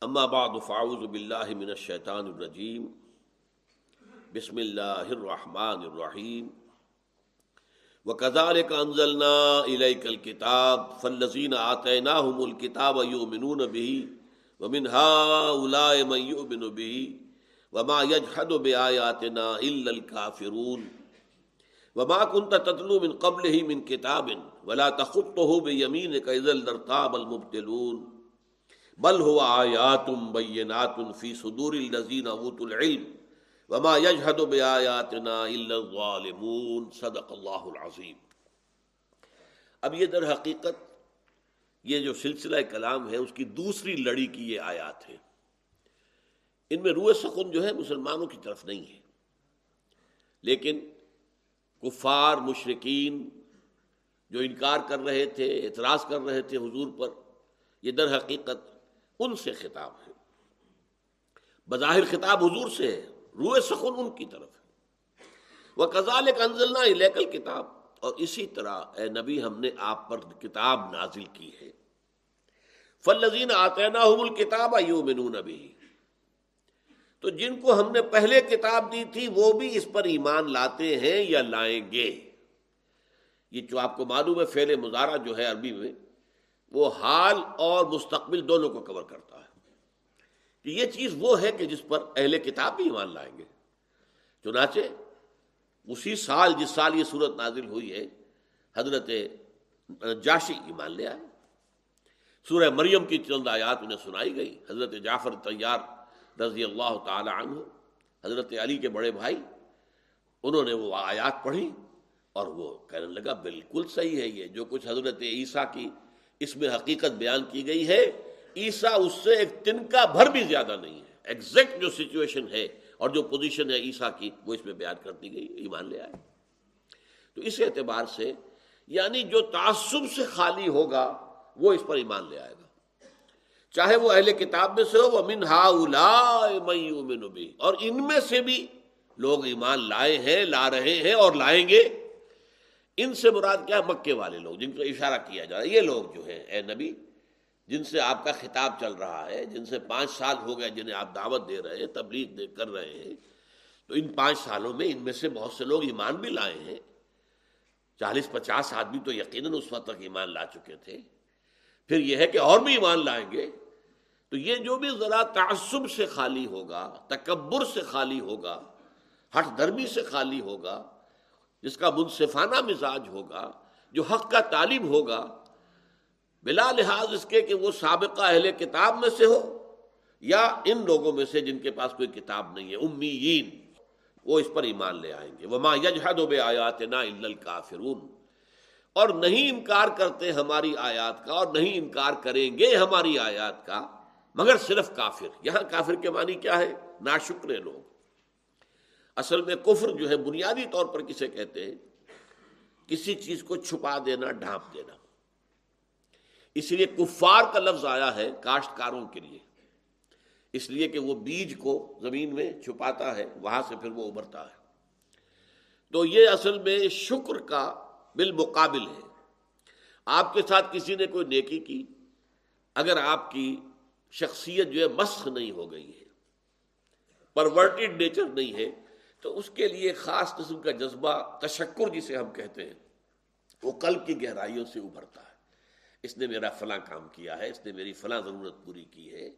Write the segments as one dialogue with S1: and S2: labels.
S1: اما بعد فاعوذ باللہ من الشیطان الرجیم بسم اللہ الرحمن الرحیم وَكَذَلِكَ أَنزَلْنَا إِلَيْكَ الْكِتَابِ، فَالَّذِينَ آتَيْنَاهُمُ الْكِتَابَ يُؤْمِنُونَ بِهِ، وَمِنْ هَؤُلَاءِ مَنْ يُؤْمِنُ بِهِ، وَمَا يَجْحَدُ بِآيَاتِنَا إِلَّا الْكَافِرُونَ. وَمَا كُنْتَ تَتْلُو مِنْ قَبْلِهِ مِنْ كِتَابٍ، وَلَا تَخُطُّهُ بِيَمِينِكَ إِذًا لَارْتَابَ الْمُبْطِلُونَ بل ہوا آیات بینات فی صدور الذین اوتوا العلم، وما یجحد بآیاتنا الا الظالمون. صدق اللہ العظیم اب یہ در حقیقت، یہ جو سلسلہ کلام ہے، اس کی دوسری لڑی کی یہ آیات ہے ان میں روح سخن جو ہے مسلمانوں کی طرف نہیں ہے. لیکن کفار مشرقین جو انکار کر رہے تھے، اعتراض کر رہے تھے حضور پر، یہ در حقیقت ان سے خطاب ہے۔ بظاہر خطاب حضور سے ہے روح سخن ان کی طرف ہے۔ وہ کزال کنزلنا لیکل کتاب اور اسی طرح اے نبی ہم نے آپ پر کتاب نازل کی ہے۔ فلزین آتے نا کتاب یو منو نبی تو جن کو ہم نے پہلے کتاب دی تھی وہ بھی اس پر ایمان لاتے ہیں یا لائیں گے؟ یہ جو آپ کو معلوم ہے فیل مظاہرہ جو ہے عربی میں، وہ حال اور مستقبل دونوں کو کور کرتا ہے۔ کہ یہ چیز وہ ہے کہ جس پر اہل کتاب بھی ایمان لائیں گے۔ چنانچہ، اسی سال، جس سال یہ صورت نازل ہوئی ہے، حضرت جاشی ایمان لے آئے۔ سورہ مریم کی چند آیات انہیں سنائی گئی۔ حضرت جعفر طیار رضی اللہ تعالی عنہ، حضرت علی کے بڑے بھائی، انہوں نے وہ آیات پڑھی اور وہ کہنے لگا، بالکل صحیح ہے یہ، جو کچھ حضرت عیسیٰ کی اس میں حقیقت بیان کی گئی ہے، عیسیٰ اس سے ایک تنکا بھر بھی زیادہ نہیں ہے۔ ایگزیکٹ جو سچویشن ہے اور جو پوزیشن ہے عیسیٰ کی، وہ اس میں بیان کر دی گئی، ایمان لے آئے۔ تو اس اعتبار سے یعنی جو تعصب سے خالی ہوگا، وہ اس پر ایمان لے آئے گا۔ چاہے وہ اہل کتاب میں سے ہو وہ من ہا بھی اور ان میں سے بھی لوگ ایمان لائے ہیں، لا رہے ہیں اور لائیں گے۔ ان سے مراد کیا؟ مکے والے لوگ، جن کو اشارہ کیا جا رہا ہے۔ یہ لوگ جو ہیں، اے نبی، جن سے آپ کا خطاب چل رہا ہے، جن سے پانچ سال ہو گئے جنہیں آپ دعوت دے رہے ہیں، تبلیغ دے، کر رہے ہیں، تو ان پانچ سالوں میں ان میں سے بہت سے لوگ ایمان بھی لائے ہیں۔ چالیس پچاس آدمی تو یقیناً اس وقت تک ایمان لا چکے تھے۔ پھر یہ ہے کہ اور بھی ایمان لائیں گے، تو یہ جو بھی ذرا تعصب سے خالی ہوگا، تکبر سے خالی ہوگا، ہٹ درمی سے خالی ہوگا، جس کا منصفانہ مزاج ہوگا، جو حق کا طالب ہوگا، بلا لحاظ اس کے کہ وہ سابقہ اہل کتاب میں سے ہو، یا ان لوگوں میں سے جن کے پاس کوئی کتاب نہیں ہے، امیین، وہ اس پر ایمان لے آئیں گے۔ وما یجحد و بے آیات نا کافرون اور نہیں انکار کرتے ہماری آیات کا اور نہیں انکار کریں گے ہماری آیات کا، مگر صرف کافر۔ یہاں کافر کے معنی کیا ہے؟ ناشکر لوگ۔ اصل میں کفر جو ہے، بنیادی طور پر کسے کہتے ہیں؟ کسی چیز کو چھپا دینا، ڈھانپ دینا۔ اس لیے کفار کا لفظ آیا ہے کاشتکاروں کے لیے۔ اس لیے کہ وہ بیج کو زمین میں چھپاتا ہے، وہاں سے پھر وہ ابھرتا ہے۔ تو یہ اصل میں شکر کا بالمقابل ہے۔ آپ کے ساتھ کسی نے کوئی نیکی کی؟ اگر آپ کی شخصیت جو ہے مسخ نہیں ہو گئی ہے پرورٹیڈ نیچر نہیں ہے، تو اس کے لیے خاص قسم کا جذبہ، تشکر جسے ہم کہتے ہیں، وہ قلب کی گہرائیوں سے ابھرتا ہے۔ اس نے میرا فلاں کام کیا ہے، اس نے میری فلاں ضرورت پوری کی ہے،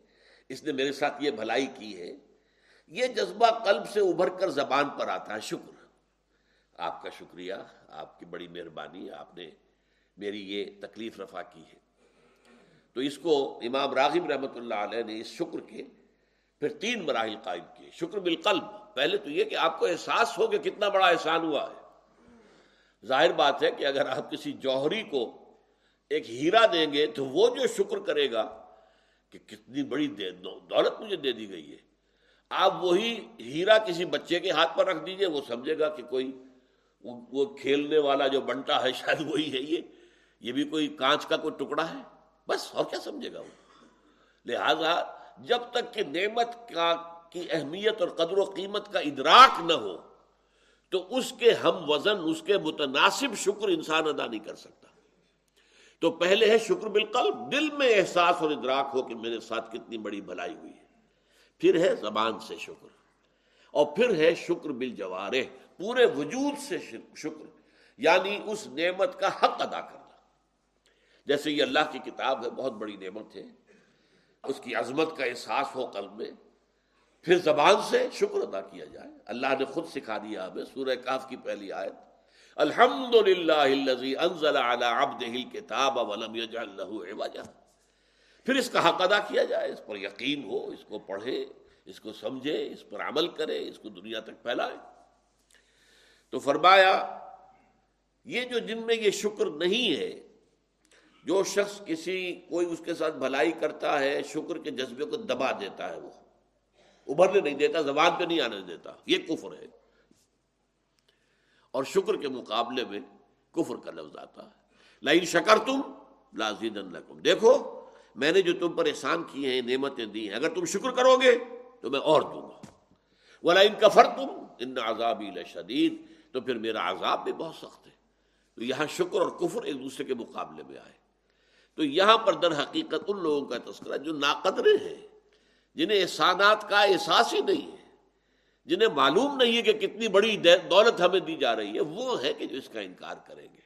S1: اس نے میرے ساتھ یہ بھلائی کی ہے۔ یہ جذبہ قلب سے ابھر کر زبان پر آتا ہے، شکر۔ آپ کا شکریہ، آپ کی بڑی مہربانی، آپ نے میری یہ تکلیف رفع کی ہے۔ تو اس کو امام راغب رحمۃ اللہ علیہ نے اس شکر کے پھر تین مراحل قائم کیے۔ شکر بالقلب، پہلے تو یہ کہ آپ کو احساس ہو کہ کتنا بڑا احسان ہوا ہے۔ ظاہر بات ہے کہ اگر آپ کسی جوہری کو ایک ہیرا دیں گے تو وہ جو شکر کرے گا کہ کتنی بڑی دولت مجھے دے دی گئی ہے۔ آپ وہی ہیرا کسی بچے کے ہاتھ پر رکھ دیجیے، وہ سمجھے گا کہ کوئی وہ کھیلنے والا جو بنٹا ہے شاید وہی ہے یہ۔ یہ بھی کوئی کانچ کا کوئی ٹکڑا ہے؟ بس، اور کیا سمجھے گا وہ؟ لہذا جب تک کہ نعمت کا، کی اہمیت اور قدر و قیمت کا ادراک نہ ہو، تو اس کے ہم وزن، اس کے متناسب شکر انسان ادا نہیں کر سکتا۔ تو پہلے ہے شکر بالقلب، دل میں احساس اور ادراک ہو کہ میرے ساتھ کتنی بڑی بھلائی ہوئی ہے۔ پھر ہے زبان سے شکر، اور پھر ہے شکر بل پورے وجود سے شکر یعنی اس نعمت کا حق ادا کرنا۔ جیسے یہ اللہ کی کتاب ہے، بہت بڑی نعمت ہے۔ اس کی عظمت کا احساس ہو قلب میں، پھر زبان سے شکر ادا کیا جائے۔ اللہ نے خود سکھا دیا ہمیں، سورہ کاف کی پہلی آیت۔ الحمد للہ پھر اس کا حق ادا کیا جائے، اس پر یقین ہو، اس کو پڑھے، اس کو سمجھے، اس پر عمل کرے، اس کو دنیا تک پھیلائے۔ تو فرمایا، یہ جو جن میں یہ شکر نہیں ہے، جو شخص کسی، کوئی اس کے ساتھ بھلائی کرتا ہے، شکر کے جذبے کو دبا دیتا ہے وہ، ابھرنے نہیں دیتا، زبان پہ نہیں آنے دیتا، یہ کفر ہے۔ اور شکر کے مقابلے میں کفر کا لفظ آتا ہے۔ لائن شکر تم لازید دیکھو، میں نے جو تم پر احسان کیے ہیں، نعمتیں دی ہیں، اگر تم شکر کرو گے تو میں اور دوں گا۔ وہ لائن کفر تم ان عذابی شدید تو پھر میرا عذاب بھی بہت سخت ہے۔ تو یہاں شکر اور کفر ایک دوسرے کے مقابلے میں آئے۔ تو یہاں پر در حقیقت ان لوگوں کا تذکرہ جو ناقدرے ہیں، جنہیں احسانات کا احساس ہی نہیں ہے، جنہیں معلوم نہیں ہے کہ کتنی بڑی دولت ہمیں دی جا رہی ہے، وہ ہے کہ جو اس کا انکار کریں گے۔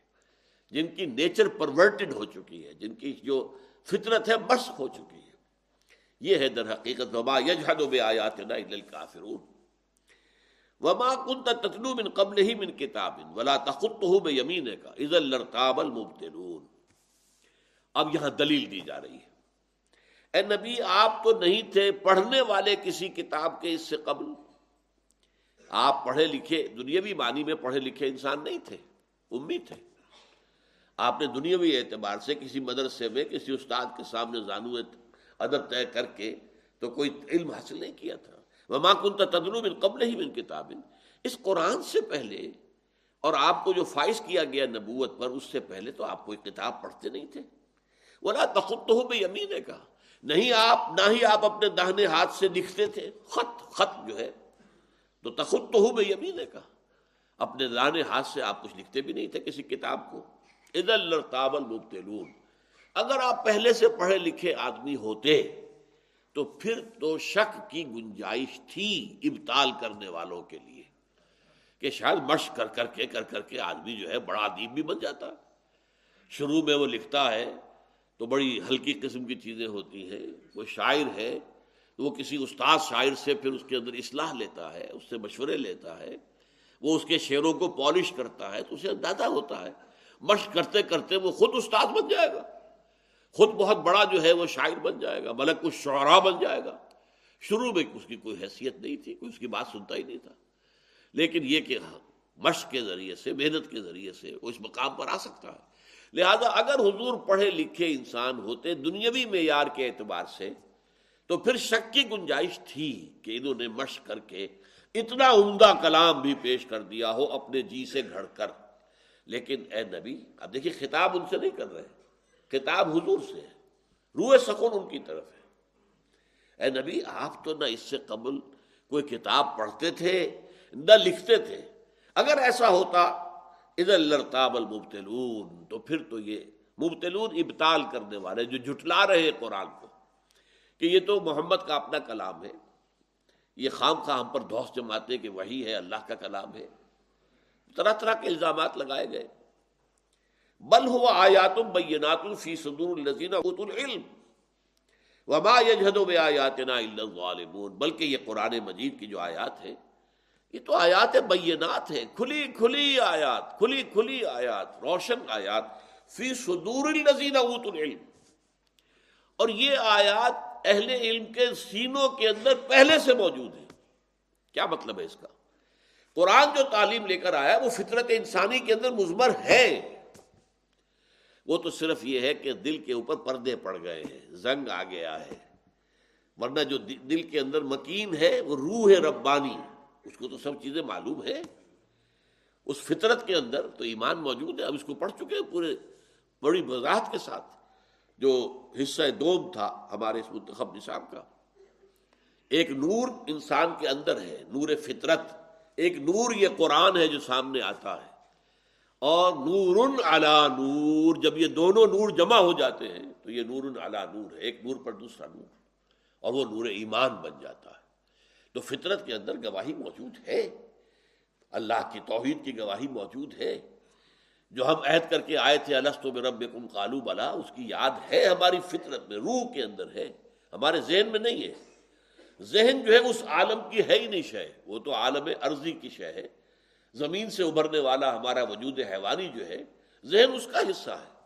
S1: جن کی نیچر پرورٹڈ ہو چکی ہے، جن کی جو فطرت ہے بس ہو چکی ہے۔ یہ ہے در حقیقت وبا یجحد بے آیات الکافرون۔ وما كنت تتلو من قبل ہی من کتاب ولا تخطه بيمينك اذا لرتاب المبتلون۔ اب یہاں دلیل دی جا رہی ہے۔ اے نبی، آپ تو نہیں تھے پڑھنے والے کسی کتاب کے اس سے قبل۔ آپ پڑھے لکھے، دنیاوی معنی میں پڑھے لکھے انسان نہیں تھے، امید تھے۔ آپ نے دنیاوی اعتبار سے کسی مدرسے میں، کسی استاد کے سامنے زانو ادب طے کر کے تو کوئی علم حاصل نہیں کیا تھا۔ وہ ماں کن تدلو من قبل ہی من کتاب اس قرآن سے پہلے اور آپ کو جو فائز کیا گیا نبوت پر، اس سے پہلے تو آپ کوئی کتاب پڑھتے نہیں تھے۔ بولا تخت ہو بے یمین کا نہیں آپ، نہ ہی آپ اپنے دہنے ہاتھ سے لکھتے تھے۔ خط خط جو ہے۔ تو تخت ہو بے یمین کا اپنے دانے ہاتھ سے آپ کچھ لکھتے بھی نہیں تھے کسی کتاب کو۔ ادل تابل مبتلون اگر آپ پہلے سے پڑھے لکھے آدمی ہوتے تو پھر تو شک کی گنجائش تھی ابتال کرنے والوں کے لیے کہ شاید مشق کر کر کے کر کر کے آدمی جو ہے بڑا ادیب بھی بن جاتا۔ شروع میں وہ لکھتا ہے، تو بڑی ہلکی قسم کی چیزیں ہوتی ہیں، وہ شاعر ہے تو وہ کسی استاد شاعر سے پھر اس کے اندر اصلاح لیتا ہے، اس سے مشورے لیتا ہے، وہ اس کے شعروں کو پالش کرتا ہے تو اسے اندازہ ہوتا ہے۔ مشق کرتے کرتے وہ خود استاد بن جائے گا۔ خود بہت بڑا جو ہے وہ شاعر بن جائے گا بلکہ کچھ شعراء بن جائے گا۔ شروع میں اس کی کوئی حیثیت نہیں تھی، کوئی اس کی بات سنتا ہی نہیں تھا۔ لیکن یہ کہ مشق کے ذریعے سے، محنت کے ذریعے سے وہ اس مقام پر آ سکتا ہے۔ لہذا اگر حضور پڑھے لکھے انسان ہوتے دنیاوی معیار کے اعتبار سے، تو پھر شک کی گنجائش تھی کہ انہوں نے مشق کر کے اتنا عمدہ کلام بھی پیش کر دیا ہو اپنے جی سے گھڑ کر۔ لیکن اے نبی، اب دیکھیے خطاب ان سے نہیں کر رہے۔ کتاب حضور سے ہے۔ روح سکون ان کی طرف ہے۔ اے نبی، آپ تو نہ اس سے قبل کوئی کتاب پڑھتے تھے، نہ لکھتے تھے۔ اگر ایسا ہوتا ادھر لرتاب المبتلون، تو پھر تو یہ مبتلون ابتال کرنے والے جو جھٹلا رہے قرآن کو، کہ یہ تو محمد کا اپنا کلام ہے۔ یہ خام خواہ ہم پر دوست جماتے کہ وہی ہے، اللہ کا کلام ہے۔ طرح طرح کے الزامات لگائے گئے۔ بل ہوا آیات بینات فی صدور الذین اوتوا العلم وما یجھدوا بآیاتنا الا الظالمون، بلکہ یہ قرآن مجید کی جو آیات ہے یہ تو آیات بینات ہے کھلی کھلی آیات، کھلی کھلی آیات، روشن آیات، فی صدور الذین اوتوا العلم۔ اور یہ آیات اہل علم کے سینوں کے اندر پہلے سے موجود ہیں۔ کیا مطلب ہے اس کا؟ قرآن جو تعلیم لے کر آیا، وہ فطرت انسانی کے اندر مزمر ہے۔ وہ تو صرف یہ ہے کہ دل کے اوپر پردے پڑ گئے ہیں، زنگ آ گیا ہے۔ ورنہ جو دل کے اندر مکین ہے، وہ روح ہے ربانی۔ اس کو تو سب چیزیں معلوم ہے اس فطرت کے اندر تو ایمان موجود ہے۔ اب اس کو پڑھ چکے ہیں پورے بڑی وضاحت کے ساتھ۔ جو حصہ دوم تھا ہمارے اس منتخب نصاب کا۔ ایک نور انسان کے اندر ہے، نور فطرت۔ ایک نور یہ قرآن ہے جو سامنے آتا ہے۔ اور نور علا نور، جب یہ دونوں نور جمع ہو جاتے ہیں، تو یہ نور علا نور ہے، ایک نور پر دوسرا نور، اور وہ نور ایمان بن جاتا ہے۔ تو فطرت کے اندر گواہی موجود ہے، اللہ کی توحید کی گواہی موجود ہے۔ جو ہم عہد کر کے آئے تھے السط و رب کم کالو بلا، اس کی یاد ہے ہماری فطرت میں، روح کے اندر ہے۔ ہمارے ذہن میں نہیں ہے۔ ذہن جو ہے، اس عالم کی ہے ہی نہیں شے۔ وہ تو عالم عرضی کی شے ہے۔ زمین سے ابھرنے والا ہمارا وجود حیوانی جو ہے، ذہن اس کا حصہ ہے۔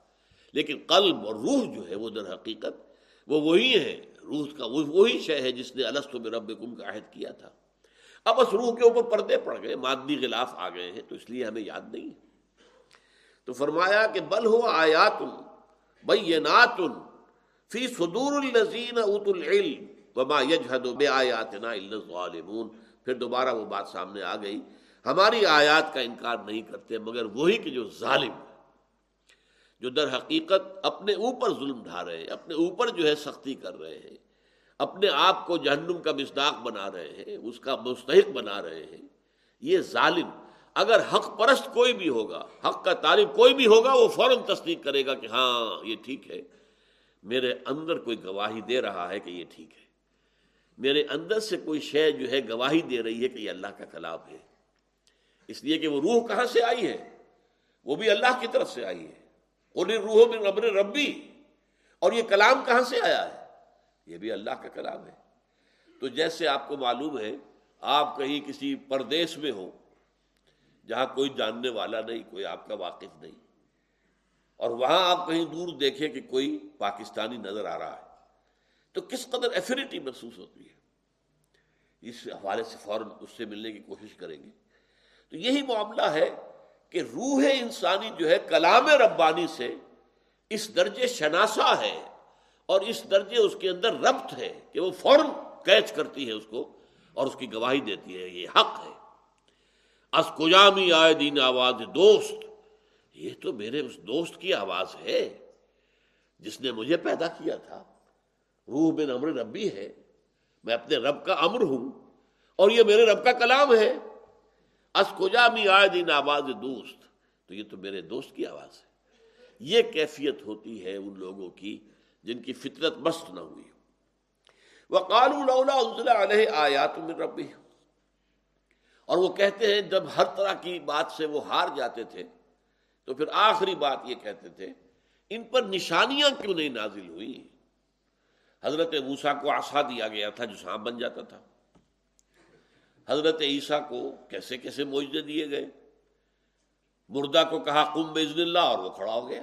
S1: لیکن قلب اور روح جو ہے، وہ در حقیقت وہ وہی ہے روح کا وہی شے ہے جس نے السط و رب کم کا عہد کیا تھا۔ اب بس روح کے اوپر پردے پڑ گئے مادی غلاف آ گئے ہیں، تو اس لیے ہمیں یاد نہیں ہے۔ تو فرمایا کہ بل ہو آیات بینات فی صدور الذین اوت العلم وما یجحد بآیاتنا الا الظالمون۔ پھر دوبارہ وہ بات سامنے آ گئی ہماری آیات کا انکار نہیں کرتے، مگر وہی کہ جو ظالم جو در حقیقت اپنے اوپر ظلم ڈھا رہے ہیں، اپنے اوپر جو ہے سختی کر رہے ہیں، اپنے آپ کو جہنم کا مصداق بنا رہے ہیں، اس کا مستحق بنا رہے ہیں، یہ ظالم اگر حق پرست کوئی بھی ہوگا، حق کا طالب کوئی بھی ہوگا، وہ فوراً تصدیق کرے گا کہ ہاں یہ ٹھیک ہے۔ میرے اندر کوئی گواہی دے رہا ہے کہ یہ ٹھیک ہے۔ میرے اندر سے کوئی شے جو ہے گواہی دے رہی ہے کہ یہ اللہ کا کلام ہے۔ اس لیے کہ وہ روح کہاں سے آئی ہے؟ وہ بھی اللہ کی طرف سے آئی ہے۔ روح بن ربر ربی۔ اور یہ کلام کہاں سے آیا ہے؟ یہ بھی اللہ کا کلام ہے۔ تو جیسے آپ کو معلوم ہے، آپ کہیں کسی پردیش میں ہو جہاں کوئی جاننے والا نہیں، کوئی آپ کا واقف نہیں، اور وہاں آپ کہیں دور دیکھیں کہ کوئی پاکستانی نظر آ رہا ہے، تو کس قدر ایفینٹی محسوس ہوتی ہے؟ اس حوالے سے فوراً اس سے ملنے کی کوشش کریں گے۔ تو یہی معاملہ ہے کہ روح انسانی جو ہے کلام ربانی سے اس درجے شناسا ہے اور اس درجے اس کے اندر ربط ہے کہ وہ فوراً کیچ کرتی ہے اس کو اور اس کی گواہی دیتی ہے یہ حق ہے۔ اس کجامی آئے دین آواز دوست؟ یہ تو میرے اس دوست کی آواز ہے جس نے مجھے پیدا کیا تھا۔ روح بن امر ربی ہے۔ میں اپنے رب کا امر ہوں اور یہ میرے رب کا کلام ہے۔ اس کجامی آئے دین آواز دوست۔ تو یہ تو میرے دوست کی آواز ہے۔ یہ کیفیت ہوتی ہے ان لوگوں کی جن کی فطرت مست نہ ہوئی۔ وہ علیہ آیات من ربی اور وہ کہتے ہیں جب ہر طرح کی بات سے وہ ہار جاتے تھے، تو پھر آخری بات یہ کہتے تھے، ان پر نشانیاں کیوں نہیں نازل ہوئی؟ حضرت موسا کو آسا دیا گیا تھا جو سانپ بن جاتا تھا۔ حضرت عیسیٰ کو کیسے کیسے معجزے دیے گئے؟ مردہ کو کہا کم بزن اللہ اور وہ کھڑا ہو گیا۔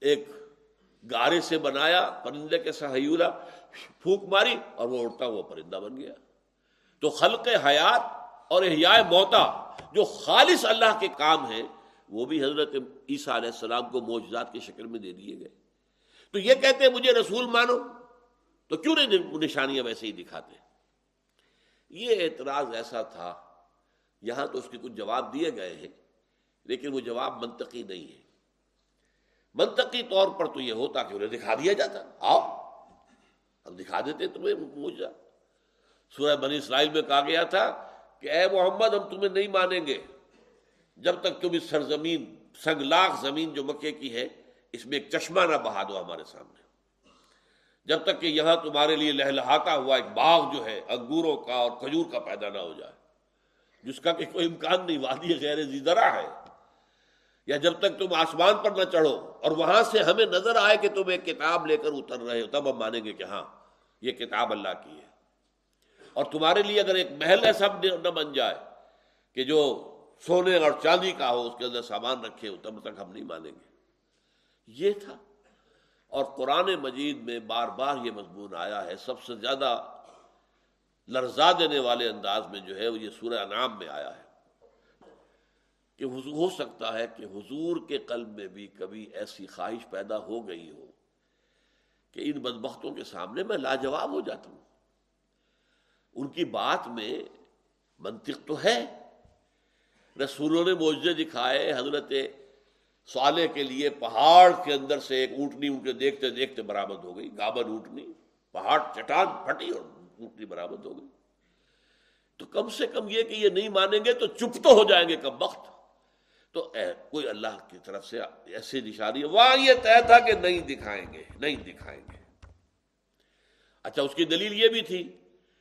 S1: ایک گارے سے بنایا، پرندے کے سہیورا پھونک ماری اور وہ اڑتا ہوا پرندہ بن گیا۔ تو خلق حیات اور احیاء موتا، جو خالص اللہ کے کام ہیں، وہ بھی حضرت عیسیٰ علیہ السلام کو موجزات کی شکل میں دے دیے گئے۔ تو یہ کہتے ہیں، مجھے رسول مانو۔ تو کیوں نہیں نشانیاں ویسے ہی دکھاتے؟ یہ اعتراض ایسا تھا، یہاں تو اس کے کچھ جواب دیے گئے ہیں، لیکن وہ جواب منطقی نہیں ہے۔ منطقی طور پر تو یہ ہوتا کہ انہیں دکھا دیا جاتا۔ آؤ، ہم دکھا دیتے تمہیں موجا سورہ بنی اسرائیل میں کہا گیا تھا کہ اے محمد، ہم تمہیں نہیں مانیں گے۔ جب تک تم اس سرزمین سنگلاخ زمین جو مکے کی ہے، اس میں ایک چشمہ نہ بہا دو ہمارے سامنے۔ جب تک کہ یہاں تمہارے لیے لہلہاتا ہوا ایک باغ جو ہے، انگوروں کا اور کھجور کا پیدا نہ ہو جائے۔ جس کا کہ کوئی امکان نہیں، وادی غیر زیدرا ہے۔ یا جب تک تم آسمان پر نہ چڑھو اور وہاں سے ہمیں نظر آئے کہ تم ایک کتاب لے کر اتر رہے ہو، تب ہم مانیں گے کہ ہاں یہ کتاب اللہ کی ہے۔ اور تمہارے لیے اگر ایک محل ایسا نہ بن جائے کہ جو سونے اور چاندی کا ہو، اس کے اندر سامان رکھے ہو، تب تک ہم نہیں مانیں گے۔ یہ تھا۔ اور قرآن مجید میں بار بار یہ مضمون آیا ہے، سب سے زیادہ لرزا دینے والے انداز میں جو ہے وہ یہ سورہ انعام میں آیا ہے کہ ہو سکتا ہے کہ حضور کے قلب میں بھی کبھی ایسی خواہش پیدا ہو گئی ہو کہ ان بدبختوں کے سامنے میں لاجواب ہو جاتا ہوں۔ ان کی بات میں منطق تو ہے۔ رسولوں نے موجے دکھائے، حضرت سوالے کے لیے پہاڑ کے اندر سے ایک اونٹنی ان کے دیکھتے دیکھتے برامد ہو گئی، گابن اونٹنی، پہاڑ چٹان پھٹی اور اونٹنی برامد ہو گئی۔ تو کم سے کم یہ کہ یہ نہیں مانیں گے تو چپ تو ہو جائیں گے کم وقت۔ تو کوئی اللہ کی طرف سے ایسی نشانی وہاں یہ طے تھا کہ نہیں دکھائیں گے، نہیں دکھائیں گے۔ اچھا اس کی دلیل یہ بھی تھی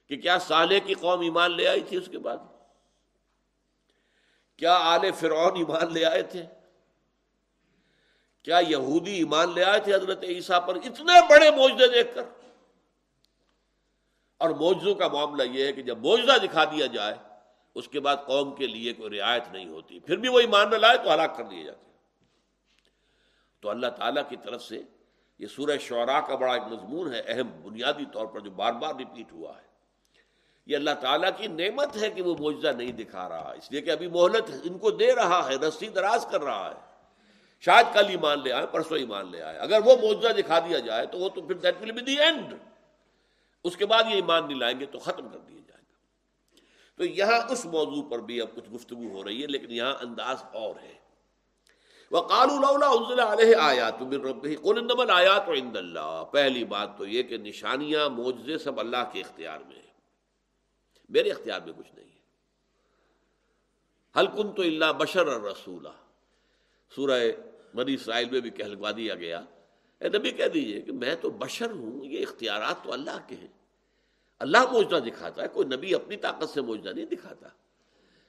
S1: کہ کیا سالے کی قوم ایمان لے آئی تھی اس کے بعد؟ کیا آل فرعون ایمان لے آئے تھے؟ کیا یہودی ایمان لے آئے تھے حضرت عیسیٰ پر اتنے بڑے موجودے دیکھ کر؟ اور موجودوں کا معاملہ یہ ہے کہ جب موجودہ دکھا دیا جائے، اس کے بعد قوم کے لیے کوئی رعایت نہیں ہوتی۔ پھر بھی وہ ایمان نہ لائے تو ہلاک کر دیے جاتے تو اللہ تعالیٰ کی طرف سے یہ سورہ شعراء کا بڑا ایک مضمون ہے، اہم بنیادی طور پر جو بار بار ریپیٹ ہوا ہے۔ یہ اللہ تعالیٰ کی نعمت ہے کہ وہ معجزہ نہیں دکھا رہا، اس لیے کہ ابھی مہلت ان کو دے رہا ہے، رسی دراز کر رہا ہے۔ شاید کل ایمان لے آئے، پرسوں ایمان لے آئے۔ اگر وہ معجزہ دکھا دیا جائے تو وہ تو پھر that will be the end اس کے بعد یہ ایمان نہیں لائیں گے تو ختم کر دیا جائے گا۔ تو یہاں اس موضوع پر بھی اب کچھ گفتگو ہو رہی ہے، لیکن یہاں انداز اور ہے۔ وہ کالو آیات آیات اللہ۔ پہلی بات تو یہ کہ نشانیاں موجے سب اللہ کے اختیار میں ہیں۔ میرے اختیار میں کچھ نہیں ہے۔ ہلکن تو اللہ بشر رسولہ سورہ بنی اسرائیل میں بھی کہلوا دیا گیا۔ اے نبی کہہ دیجیے کہ میں تو بشر ہوں، یہ اختیارات تو اللہ کے ہیں۔ اللہ موجودہ دکھاتا ہے، کوئی نبی اپنی طاقت سے موجودہ نہیں دکھاتا۔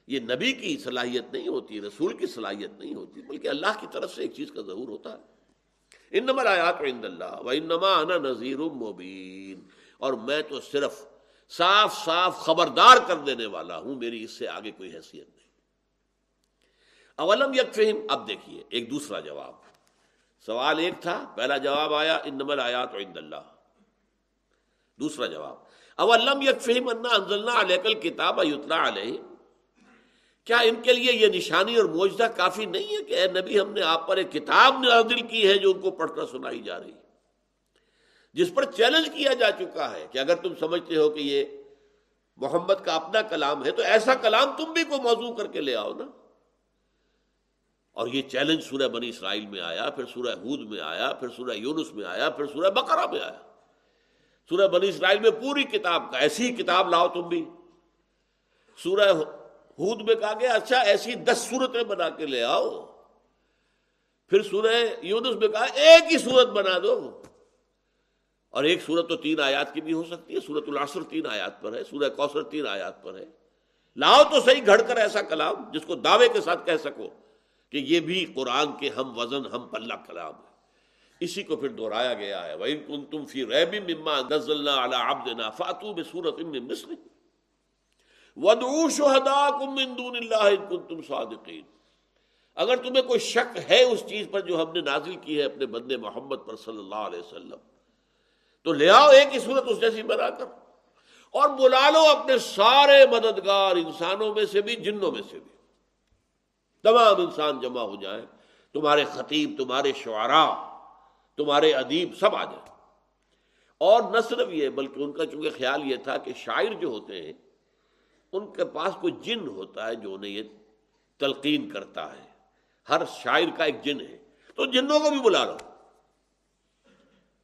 S1: یہ نبی کی صلاحیت نہیں ہوتی، رسول کی صلاحیت نہیں ہوتی، بلکہ اللہ کی طرف سے ایک چیز کا ظہور ہوتا ہے۔ ان نمبر آیات عند اللہ و انما انا نذیر مبین۔ اور میں تو صرف صاف صاف خبردار کر دینے والا ہوں، میری اس سے آگے کوئی حیثیت نہیں۔ اولم یک فہم اب دیکھیے، ایک دوسرا جواب۔ سوال ایک تھا، پہلا جواب آیا ان آیات عند اللہ۔ دوسرا جواب، اولم یک فہم انا انزلنا علیہ کتاب یتلا علیہ کیا ان کے لیے یہ نشانی اور موجدہ کافی نہیں ہے کہ اے نبی ہم نے آپ پر ایک کتاب نازل کی ہے جو ان کو پڑھ کر سنائی جا رہی جس پر چیلنج کیا جا چکا ہے کہ اگر تم سمجھتے ہو کہ یہ محمد کا اپنا کلام ہے، تو ایسا کلام تم بھی کوئی موضوع کر کے لے آؤ نا۔ اور یہ چیلنج سورہ بنی اسرائیل میں آیا، پھر سورہ ہود میں آیا، پھر سورہ یونس میں آیا، پھر سورہ بقرہ میں آیا۔ سورہ بنی اسرائیل میں پوری کتاب کا، ایسی کتاب لاؤ تم بھی۔ سورہ ہود میں کہا گیا اچھا ایسی دس صورتیں بنا کے لے آؤ۔ پھر سورہ یونس میں کہا، ایک ہی صورت بنا دو۔ اور ایک صورت تو تین آیات کی بھی ہو سکتی ہے سورت العصر تین آیات پر ہے، سورہ کوثر تین آیات پر ہے۔ لاؤ تو صحیح، گھڑ کر ایسا کلام جس کو دعوے کے ساتھ کہہ سکو۔ کہ یہ بھی قرآن کے ہم وزن، ہم پلہ کلام ہے۔ اسی کو پھر دہرایا گیا ہے۔ وَإِن كُنتُم فِي رَيْبٍ مِّمَّا نَزَّلْنَا عَلَىٰ عَبْدِنَا فَأْتُوا بِسُورَةٍ مِّن مِّثْلِهِ۔ وَادْعُوا شُهَدَاءَكُم مِّن دُونِ اللَّهِ إِن كُنتُم صَادِقِينَ۔ اگر تمہیں کوئی شک ہے اس چیز پر جو ہم نے نازل کی ہے اپنے بندے محمد پر صلی اللہ علیہ وسلم، تو لے آؤ ایک ہی صورت اس جیسی بنا کر۔ اور بلا لو اپنے سارے مددگار انسانوں میں سے بھی، جنوں میں سے بھی۔ تمام انسان جمع ہو جائیں، تمہارے خطیب، تمہارے شعراء، تمہارے ادیب سب آ جائیں۔ اور نہ صرف یہ، بلکہ ان کا چونکہ خیال یہ تھا کہ شاعر جو ہوتے ہیں، ان کے پاس کوئی جن ہوتا ہے جو انہیں یہ تلقین کرتا ہے۔ ہر شاعر کا ایک جن ہے۔ تو جنوں کو بھی بلا لو۔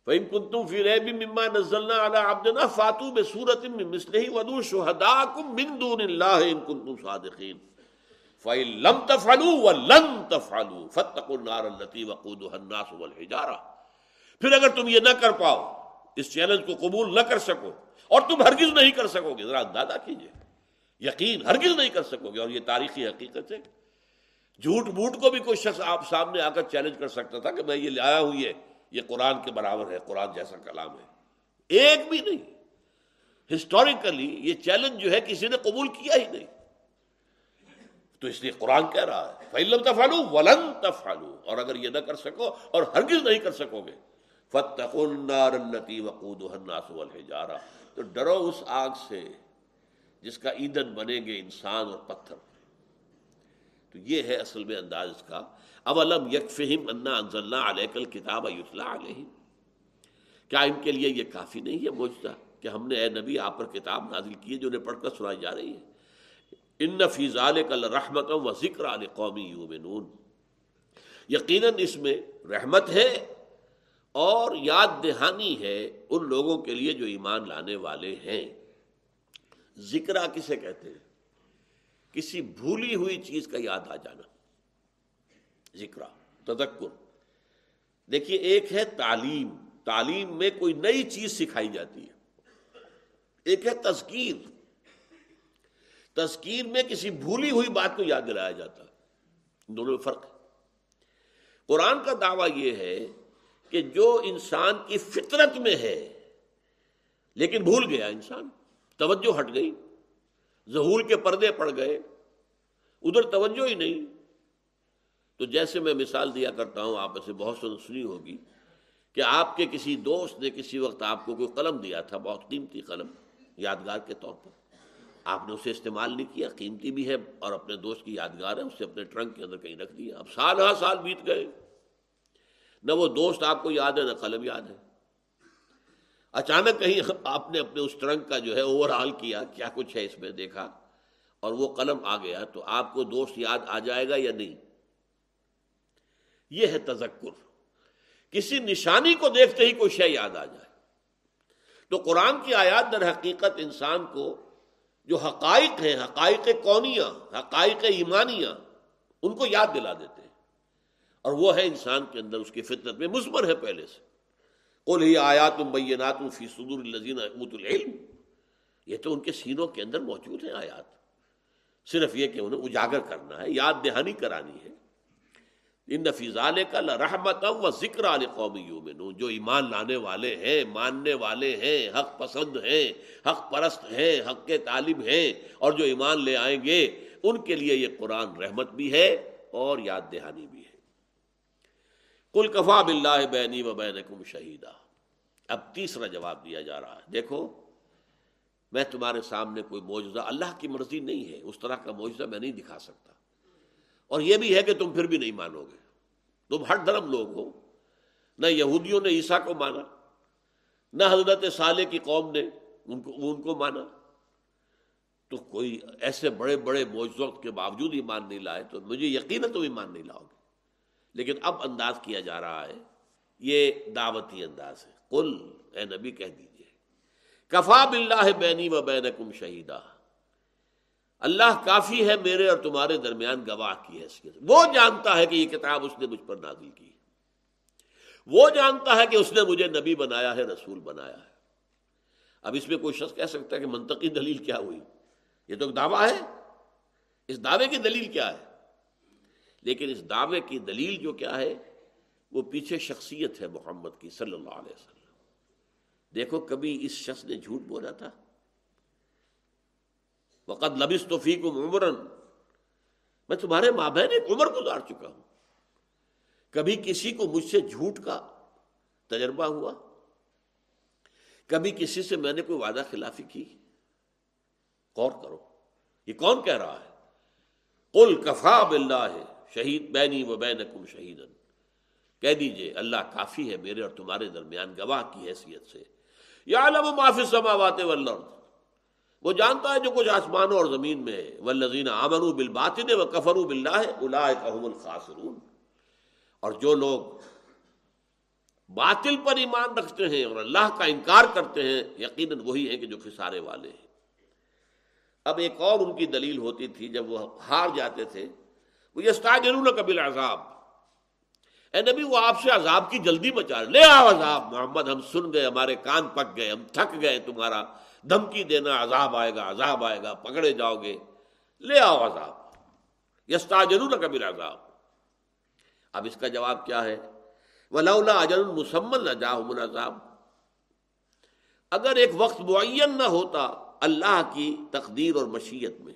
S1: فَإِن كُنتُم فِي رَيْبٍ مِّمَّا نَزَّلْنَا عَلَىٰ عَبْدِنَا فَاتُوا بِسُورَةٍ مِّن مِّثْلِهِ وَادْعُوا شُهَدَاءَكُم مِّن دُونِ اللَّهِ إِن كُنتُم صَادِقِينَ۔ لم تفعلوا ولن تفعلوا فاتقوا النار التي وقودها الناس والحجارة۔ پھر اگر تم یہ نہ کر پاؤ، اس چیلنج کو قبول نہ کر سکو، اور تم ہرگز نہیں کر سکو گے ذرا اندازہ کیجیے۔ یقین ہرگز نہیں کر سکو گے اور یہ تاریخی حقیقت ہے۔ جھوٹ بوٹ کو بھی کوئی شخص آپ سامنے آ کر چیلنج کر سکتا تھا کہ میں یہ لایا ہوں، یہ یہ قرآن کے برابر ہے، قرآن جیسا کلام ہے۔ ایک بھی نہیں۔ ہسٹوریکلی یہ چیلنج جو ہے کسی نے قبول کیا ہی نہیں۔ تو اس لیے قرآن کہہ رہا ہے فعلم تفالو ولن تفالو اور اگر یہ نہ کر سکو اور ہرگز نہیں کر سکو گے۔ فتح النتی وقود والحجارہ تو ڈرو اس آگ سے جس کا ایندھن بنیں گے انسان اور پتھر۔ تو یہ ہے اصل میں انداز اس کا۔ اولم یکفہم انا انزلنا علیک الکتاب یتلا علیہم۔ کیا ان کے لیے یہ کافی نہیں ہے موجودہ کہ ہم نے اے نبی آپ پر کتاب نازل کی ہے جو انہیں پڑھ کر سنائی جا رہی ہے؟ ان فیضال کل رحمت و ذکر عال قومی یومنون یقیناً اس میں رحمت ہے اور یاد دہانی ہے ان لوگوں کے لیے جو ایمان لانے والے ہیں۔ ذکر کسے کہتے ہیں؟ کسی بھولی ہوئی چیز کا یاد آ جانا۔ ذکر تذکر۔ دیکھیے، ایک ہے تعلیم۔ تعلیم میں کوئی نئی چیز سکھائی جاتی ہے۔ ایک ہے تذکیر۔ تذکیر میں کسی بھولی ہوئی بات کو یاد دلایا جاتا ہے۔ دونوں میں فرق ہے۔ قرآن کا دعویٰ یہ ہے کہ جو انسان کی فطرت میں ہے، لیکن بھول گیا انسان، توجہ ہٹ گئی، ظہور کے پردے پڑ گئے، ادھر توجہ ہی نہیں۔ تو جیسے میں مثال دیا کرتا ہوں، آپ اسے بہت سنی ہوگی کہ آپ کے کسی دوست نے کسی وقت آپ کو کوئی قلم دیا تھا، بہت قیمتی قلم، یادگار کے طور پر۔ آپ نے اسے استعمال نہیں کیا، قیمتی بھی ہے اور اپنے دوست کی یادگار ہے، اسے اپنے ٹرنک کے اندر کہیں رکھ دیا۔ اب سال ہر سال بیت گئے۔ نہ وہ دوست آپ کو یاد ہے، نہ قلم یاد ہے۔ اچانک کہیں آپ نے اپنے اس ٹرنک کا جو ہے اوور آل کیا کیا کچھ ہے اس میں دیکھا؟ اور وہ قلم آ گیا، تو آپ کو دوست یاد آ جائے گا یا نہیں؟ یہ ہے تذکر۔ کسی نشانی کو دیکھتے ہی کوئی شے یاد آ جائے۔ تو قرآن کی آیات در حقیقت انسان کو جو حقائق ہیں، حقائق کونیاں، حقائق ایمانیاں، ان کو یاد دلا دیتے ہیں۔ اور وہ ہے انسان کے اندر، اس کی فطرت میں مثبر ہے پہلے سے۔ قل ہی آیات مبینات فی صدور الذین ات العلم۔ یہ تو ان کے سینوں کے اندر موجود ہیں آیات۔ صرف یہ کہ انہیں اجاگر کرنا ہے، یاد دہانی کرانی ہے۔ ان نفیزال کا رحمت و ذکر عال قومی جو ایمان لانے والے ہیں، ماننے والے ہیں، حق پسند ہیں، حق پرست ہیں، حق کے طالب ہیں، اور جو ایمان لے آئیں گے، ان کے لیے یہ قرآن رحمت بھی ہے اور یاد دہانی بھی ہے۔ کل کفا بلّہ بینی و بین کم شہیدہ اب تیسرا جواب دیا جا رہا ہے۔ دیکھو، میں تمہارے سامنے کوئی معجزہ، اللہ کی مرضی نہیں ہے، اس طرح کا معجزہ میں نہیں دکھا سکتا۔ اور یہ بھی ہے کہ تم پھر بھی نہیں مانو گے۔ تم ہر دھرم لوگ ہو۔ نہ یہودیوں نے عیسیٰ کو مانا، نہ حضرت صالح کی قوم نے ان کو ان کو مانا۔ تو کوئی ایسے بڑے بڑے موجود کے باوجود ایمان نہیں لائے تو مجھے یقین تم ایمان نہیں لاؤ گے۔ لیکن اب انداز کیا جا رہا ہے۔ یہ دعوتی انداز ہے۔ کل اے نبی، کہہ دیجیے کفا بلّہ بینی و بین کم شہیدہ اللہ کافی ہے میرے اور تمہارے درمیان گواہ کی حیثیت وہ جانتا ہے کہ یہ کتاب اس نے مجھ پر نازل کی۔ وہ جانتا ہے کہ اس نے مجھے نبی بنایا ہے، رسول بنایا ہے۔ اب اس میں کوئی شخص کہہ سکتا ہے کہ منطقی دلیل کیا ہوئی؟ یہ تو ایک دعویٰ ہے۔ اس دعوے کی دلیل کیا ہے؟ لیکن اس دعوے کی دلیل جو کیا ہے، وہ پیچھے شخصیت ہے محمد کی، صلی اللہ علیہ وسلم۔ دیکھو کبھی اس شخص نے جھوٹ بولا تھا؟ وقت لبس تو فی کو میں تمہارے ماں بہن ایک عمر گزار چکا ہوں۔ کبھی کسی کو مجھ سے جھوٹ کا تجربہ ہوا؟ کبھی کسی سے میں نے کوئی وعدہ خلافی کی؟ غور کرو، یہ کون کہہ رہا ہے؟ قل کفا بلّہ ہے شہید بینی و بین کم شہید کہہ دیجیے، اللہ کافی ہے میرے اور تمہارے درمیان گواہ کی حیثیت سے۔ یا معافی سماوات والارض۔ وہ جانتا ہے جو کچھ آسمانوں اور زمین میں ولزین آمن بل باطن و کفر بلّہ اور جو لوگ باطل پر ایمان رکھتے ہیں اور اللہ کا انکار کرتے ہیں، یقیناً وہی ہیں کہ جو خسارے والے ہیں۔ اب ایک اور ان کی دلیل ہوتی تھی، جب وہ ہار جاتے تھے، وہ یہ قبل عذاب اے نبی، وہ آپ سے عذاب کی جلدی بچا لے آؤ عذاب، محمد، ہم سن گئے، ہمارے کان پک گئے، ہم تھک گئے، تمہارا دھمکی دینا، عذاب آئے گا، عذاب آئے گا، پکڑے جاؤ گے۔ لے آؤ عذاب۔ یستا جرور کبھی عذاب اب اس کا جواب کیا ہے؟ ولا اجر المسمن نہ جاؤ عذاب اگر ایک وقت معین نہ ہوتا اللہ کی تقدیر اور مشیت میں،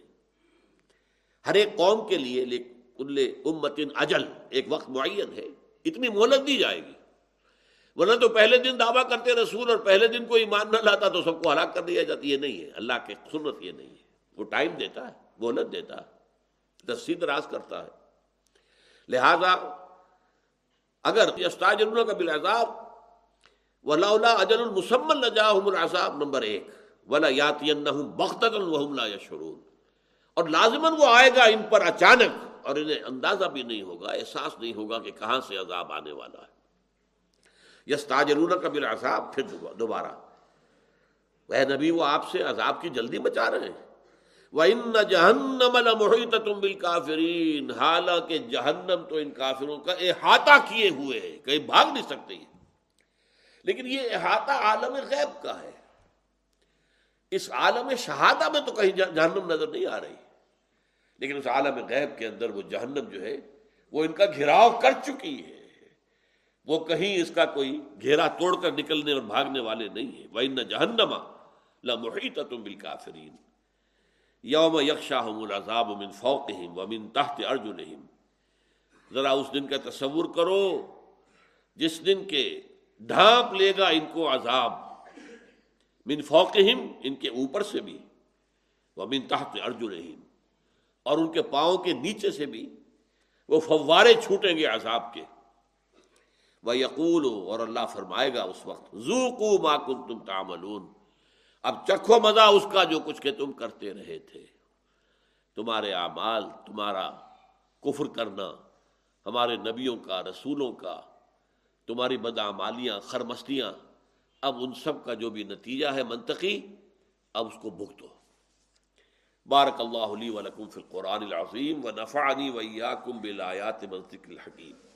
S1: ہر ایک قوم کے لیے کل امتن اجل، ایک وقت معین ہے، اتنی مہلت دی جائے گی۔ ورنہ تو پہلے دن دعویٰ کرتے رسول اور پہلے دن کوئی ایمان نہ لاتا تو سب کو ہلاک کر دیا جاتا یہ نہیں ہے۔ اللہ کے سنت یہ نہیں ہے۔ وہ ٹائم دیتا ہے مہلت دیتا ہے۔ دسی دراز کرتا ہے۔ لہذا اگر کا بلازاب ولا اجل المسمن العذاب نمبر ایک۔ ولا یاتی لا یشعرون۔ اور لازمن وہ آئے گا ان پر اچانک اور انہیں اندازہ بھی نہیں ہوگا، احساس نہیں ہوگا کہ کہاں سے عذاب آنے والا ہے۔ یس تاجرون کا بلا پھر دوبارہ۔ وہ نبی، وہ آپ سے عذاب کی جلدی بچا رہے ہیں۔ وہ ان جہنم المحیط تم بال کافرین حالانکہ جہنم تو ان کافروں کا احاطہ کیے ہوئے ہے کہیں بھاگ نہیں سکتے لیکن یہ احاطہ عالم غیب کا ہے۔ اس عالم شہادہ میں تو کہیں جہنم نظر نہیں آ رہی۔ لیکن اس عالم غیب کے اندر وہ جہنم جو ہے، وہ ان کا گھیراؤ کر چکی ہے۔ وہ کہیں اس کا کوئی گھیرا توڑ کر نکلنے اور بھاگنے والے نہیں ہیں۔ وہ ان جہنما لمحیط تم بال کافرین یوم یکشاہ العذاب من فوقہم ومن تحت ارجلہم ذرا اس دن کا تصور کرو، جس دن کے ڈھانپ لے گا ان کو عذاب۔ من فوقہم ان کے اوپر سے بھی۔ ومن تحت ارجلہم اور ان کے پاؤں کے نیچے سے بھی۔ وہ فوارے چھوٹیں گے عذاب کے۔ وہ یقول اور اللہ فرمائے گا اس وقت زو ما کن تم تعملون۔ اب چکھو مزہ اس کا جو کچھ کہ تم کرتے رہے تھے۔ تمہارے اعمال، تمہارا کفر کرنا، ہمارے نبیوں کا، رسولوں کا، تمہاری بدعمالیاں، خرمستیاں، اب ان سب کا جو بھی نتیجہ ہے منطقی، اب اس کو بھگتو۔ بارک اللہ علی ولکم فی القرآن العظیم و نفعنی ویاکم بالآیات منطق الحکیم۔